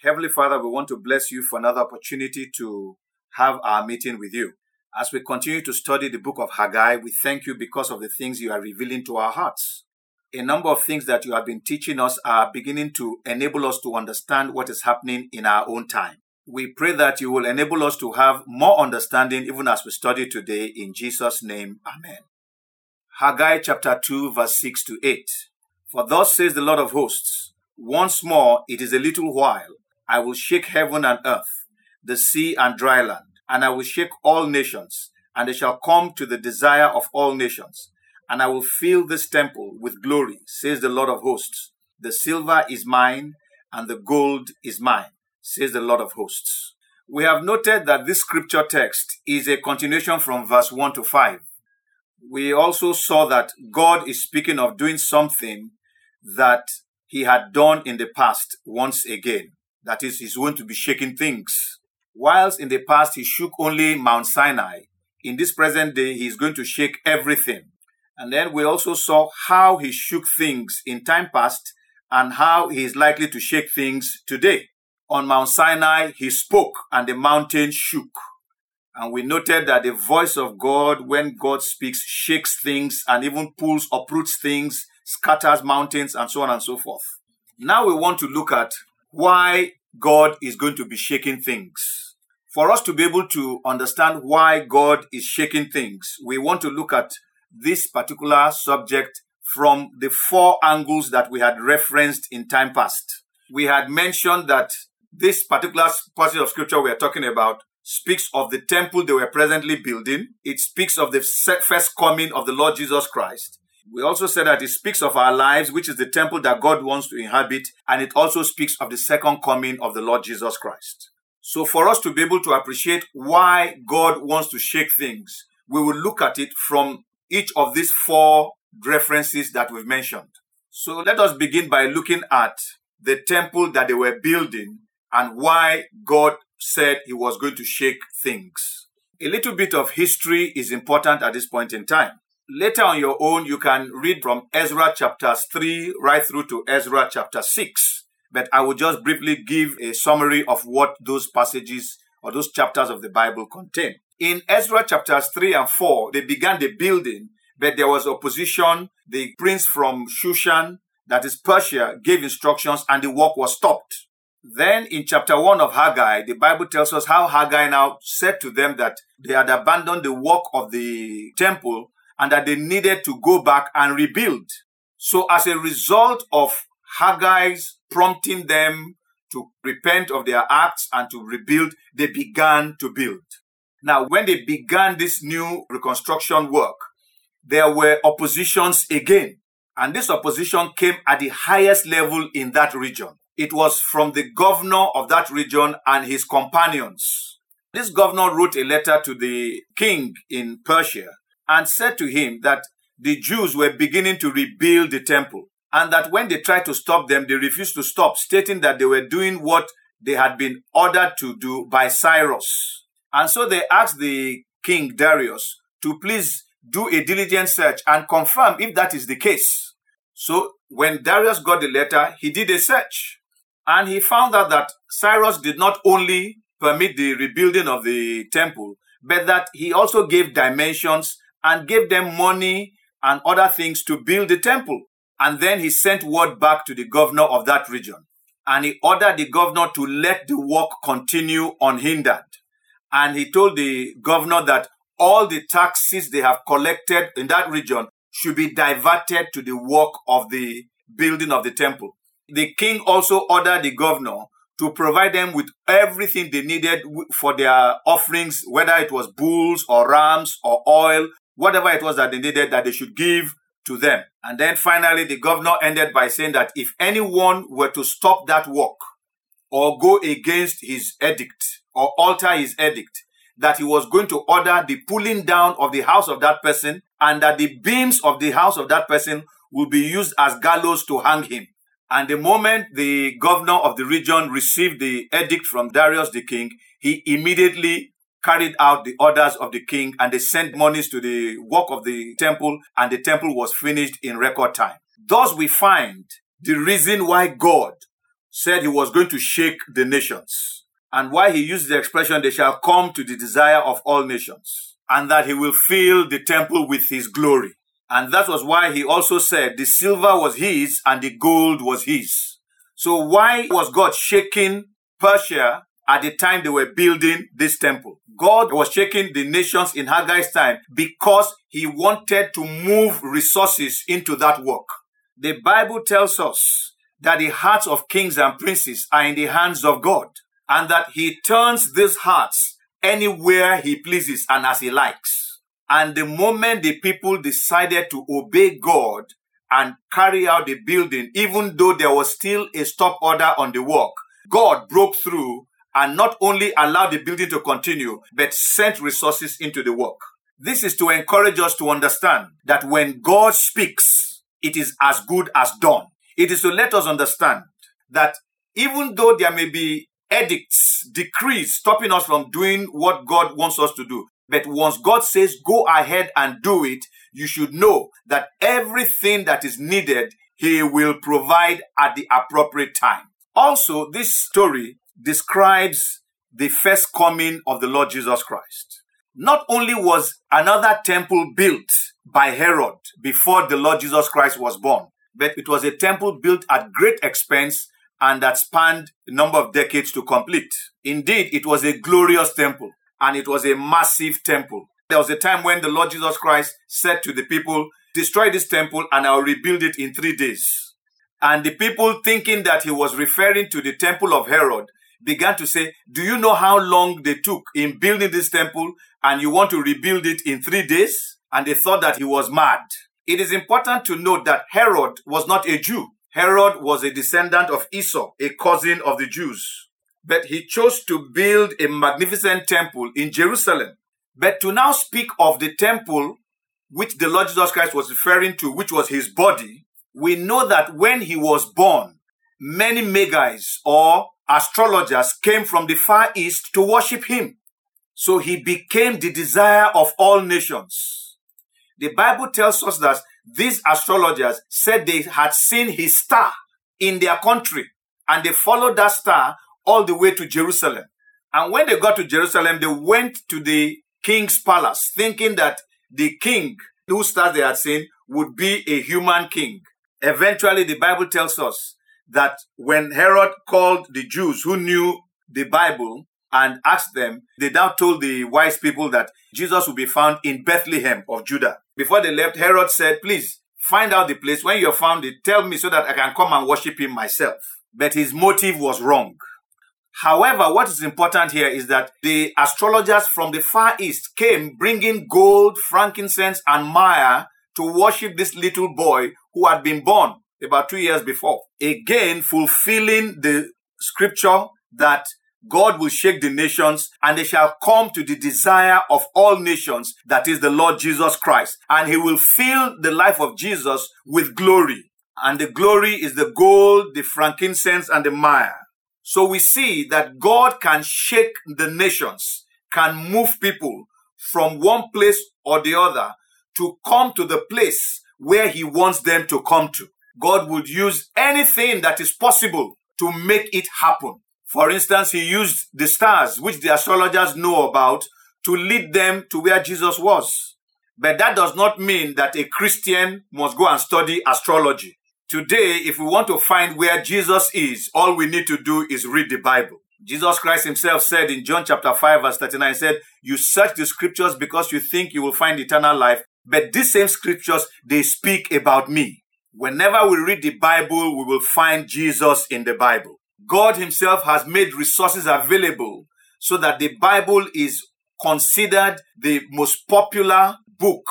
Heavenly Father, we want to bless you for another opportunity to have our meeting with you. As we continue to study the book of Haggai, we thank you because of the things you are revealing to our hearts. A number of things that you have been teaching us are beginning to enable us to understand what is happening in our own time. We pray that you will enable us to have more understanding even as we study today. In Jesus' name, Amen. Haggai chapter 2, verse 6 to 8. For thus says the Lord of hosts, once more it is a little while, I will shake heaven and earth, the sea and dry land, and I will shake all nations, and they shall come to the desire of all nations. And I will fill this temple with glory, says the Lord of hosts. The silver is mine, and the gold is mine, says the Lord of hosts. We have noted that this scripture text is a continuation from verse 1 to 5 we also saw that God is speaking of doing something that he had done in the past once again. That is, he's going to be shaking things. Whilst in the past he shook only Mount Sinai, in this present day he is going to shake everything. And then we also saw how he shook things in time past and how he is likely to shake things today. On Mount Sinai, he spoke and the mountain shook. And we noted that the voice of God, when God speaks, shakes things and even pulls, uproots things, scatters mountains, and so on and so forth. Now we want to look at why God is going to be shaking things. For us to be able to understand why God is shaking things, we want to look at this particular subject from the four angles that we had referenced in time past. We had mentioned that this particular passage of scripture we are talking about speaks of the temple they were presently building. It speaks of the first coming of the Lord Jesus Christ. We also said that it speaks of our lives, which is the temple that God wants to inhabit, and it also speaks of the second coming of the Lord Jesus Christ. So, for us to be able to appreciate why God wants to shake things, we will look at it from each of these four references that we've mentioned. So, let us begin by looking at the temple that they were building and why God said he was going to shake things. A little bit of history is important at this point in time. Later on your own, you can read from Ezra chapters 3 right through to Ezra chapter 6. But I will just briefly give a summary of what those passages or those chapters of the Bible contain. In Ezra chapters 3 and 4, they began the building, but there was opposition. The prince from Shushan, that is Persia, gave instructions and the work was stopped. Then in chapter 1 of Haggai, the Bible tells us how Haggai now said to them that they had abandoned the work of the temple and that they needed to go back and rebuild. So as a result of Haggai's prompting them to repent of their acts and to rebuild, they began to build. Now, when they began this new reconstruction work, there were oppositions again. And this opposition came at the highest level in that region. It was from the governor of that region and his companions. This governor wrote a letter to the king in Persia and said to him that the Jews were beginning to rebuild the temple and that when they tried to stop them, they refused to stop, stating that they were doing what they had been ordered to do by Cyrus. And so they asked the king Darius to please do a diligent search and confirm if that is the case. So when Darius got the letter, he did a search and he found out that Cyrus did not only permit the rebuilding of the temple, but that he also gave dimensions and gave them money and other things to build the temple. And then he sent word back to the governor of that region. And he ordered the governor to let the work continue unhindered. And he told the governor that all the taxes they have collected in that region should be diverted to the work of the building of the temple. The king also ordered the governor to provide them with everything they needed for their offerings, whether it was bulls or rams or oil, whatever it was that they needed that they should give to them. And then finally, the governor ended by saying that if anyone were to stop that work or go against his edict or alter his edict, that he was going to order the pulling down of the house of that person and that the beams of the house of that person will be used as gallows to hang him. And the moment the governor of the region received the edict from Darius the king, he immediately carried out the orders of the king and they sent monies to the work of the temple and the temple was finished in record time. Thus we find the reason why God said he was going to shake the nations. And why he used the expression, they shall come to the desire of all nations. And that he will fill the temple with his glory. And that was why he also said the silver was his and the gold was his. So why was God shaking Persia at the time they were building this temple? God was shaking the nations in Haggai's time because he wanted to move resources into that work. The Bible tells us that the hearts of kings and princes are in the hands of God and that he turns these hearts anywhere he pleases and as he likes. And the moment the people decided to obey God and carry out the building, even though there was still a stop order on the work, God broke through and not only allowed the building to continue, but sent resources into the work. This is to encourage us to understand that when God speaks, it is as good as done. It is to let us understand that even though there may be edicts, decrees stopping us from doing what God wants us to do, but once God says, go ahead and do it, you should know that everything that is needed, He will provide at the appropriate time. Also, this story describes the first coming of the Lord Jesus Christ. Not only was another temple built by Herod before the Lord Jesus Christ was born, but it was a temple built at great expense and that spanned a number of decades to complete. Indeed, it was a glorious temple and it was a massive temple. There was a time when the Lord Jesus Christ said to the people, destroy this temple and I'll rebuild it in three days. And the people thinking that he was referring to the temple of Herod began to say, do you know how long they took in building this temple and you want to rebuild it in three days? And they thought that he was mad. It is important to note that Herod was not a Jew. Herod was a descendant of Esau, a cousin of the Jews. But he chose to build a magnificent temple in Jerusalem. But to now speak of the temple which the Lord Jesus Christ was referring to, which was his body, we know that when he was born, many magi's or astrologers came from the far east to worship him. So he became the desire of all nations. The Bible tells us that these astrologers said they had seen his star in their country and they followed that star all the way to Jerusalem. And when they got to Jerusalem, they went to the king's palace thinking that the king whose star they had seen would be a human king. Eventually, the Bible tells us that when Herod called the Jews who knew the Bible and asked them, they now told the wise people that Jesus would be found in Bethlehem of Judah. Before they left, Herod said, please find out the place. When you're found it, tell me so that I can come and worship him myself. But his motive was wrong. However, what is important here is that the astrologers from the Far East came bringing gold, frankincense, and myrrh to worship this little boy who had been born about two years before. Again, fulfilling the scripture that God will shake the nations and they shall come to the desire of all nations, that is the Lord Jesus Christ. And he will fill the life of Jesus with glory. And the glory is the gold, the frankincense, and the myrrh. So we see that God can shake the nations, can move people from one place or the other to come to the place where he wants them to come to. God would use anything that is possible to make it happen. For instance, he used the stars, which the astrologers know about, to lead them to where Jesus was. But that does not mean that a Christian must go and study astrology. Today, if we want to find where Jesus is, all we need to do is read the Bible. Jesus Christ himself said in John chapter 5 verse 39, said, you search the scriptures because you think you will find eternal life, but these same scriptures, they speak about me. Whenever we read the Bible, we will find Jesus in the Bible. God Himself has made resources available so that the Bible is considered the most popular book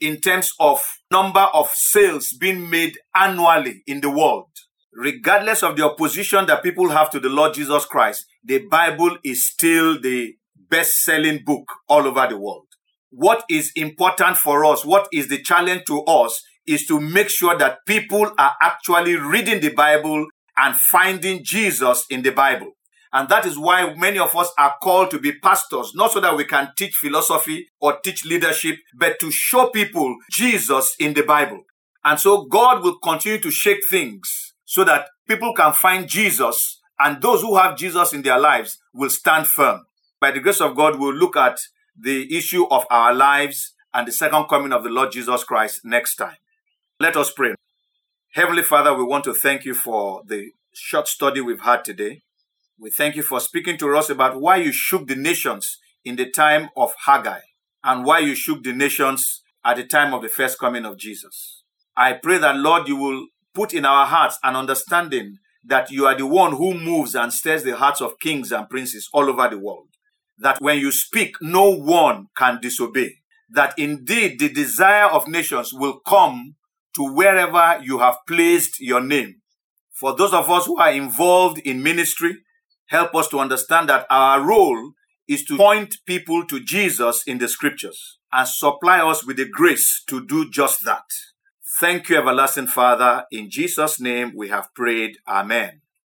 in terms of number of sales being made annually in the world. Regardless of the opposition that people have to the Lord Jesus Christ, the Bible is still the best selling book all over the world. What is important for us, what is the challenge to us, is to make sure that people are actually reading the Bible and finding Jesus in the Bible. And that is why many of us are called to be pastors, not so that we can teach philosophy or teach leadership, but to show people Jesus in the Bible. And so God will continue to shake things so that people can find Jesus, and those who have Jesus in their lives will stand firm. By the grace of God, we'll look at the issue of our lives and the second coming of the Lord Jesus Christ next time. Let us pray. Heavenly Father, we want to thank you for the short study we've had today. We thank you for speaking to us about why you shook the nations in the time of Haggai and why you shook the nations at the time of the first coming of Jesus. I pray that, Lord, you will put in our hearts an understanding that you are the one who moves and stirs the hearts of kings and princes all over the world. That when you speak, no one can disobey. That indeed the desire of nations will come to wherever you have placed your name. For those of us who are involved in ministry, help us to understand that our role is to point people to Jesus in the scriptures and supply us with the grace to do just that. Thank you, everlasting Father. In Jesus' name we have prayed. Amen.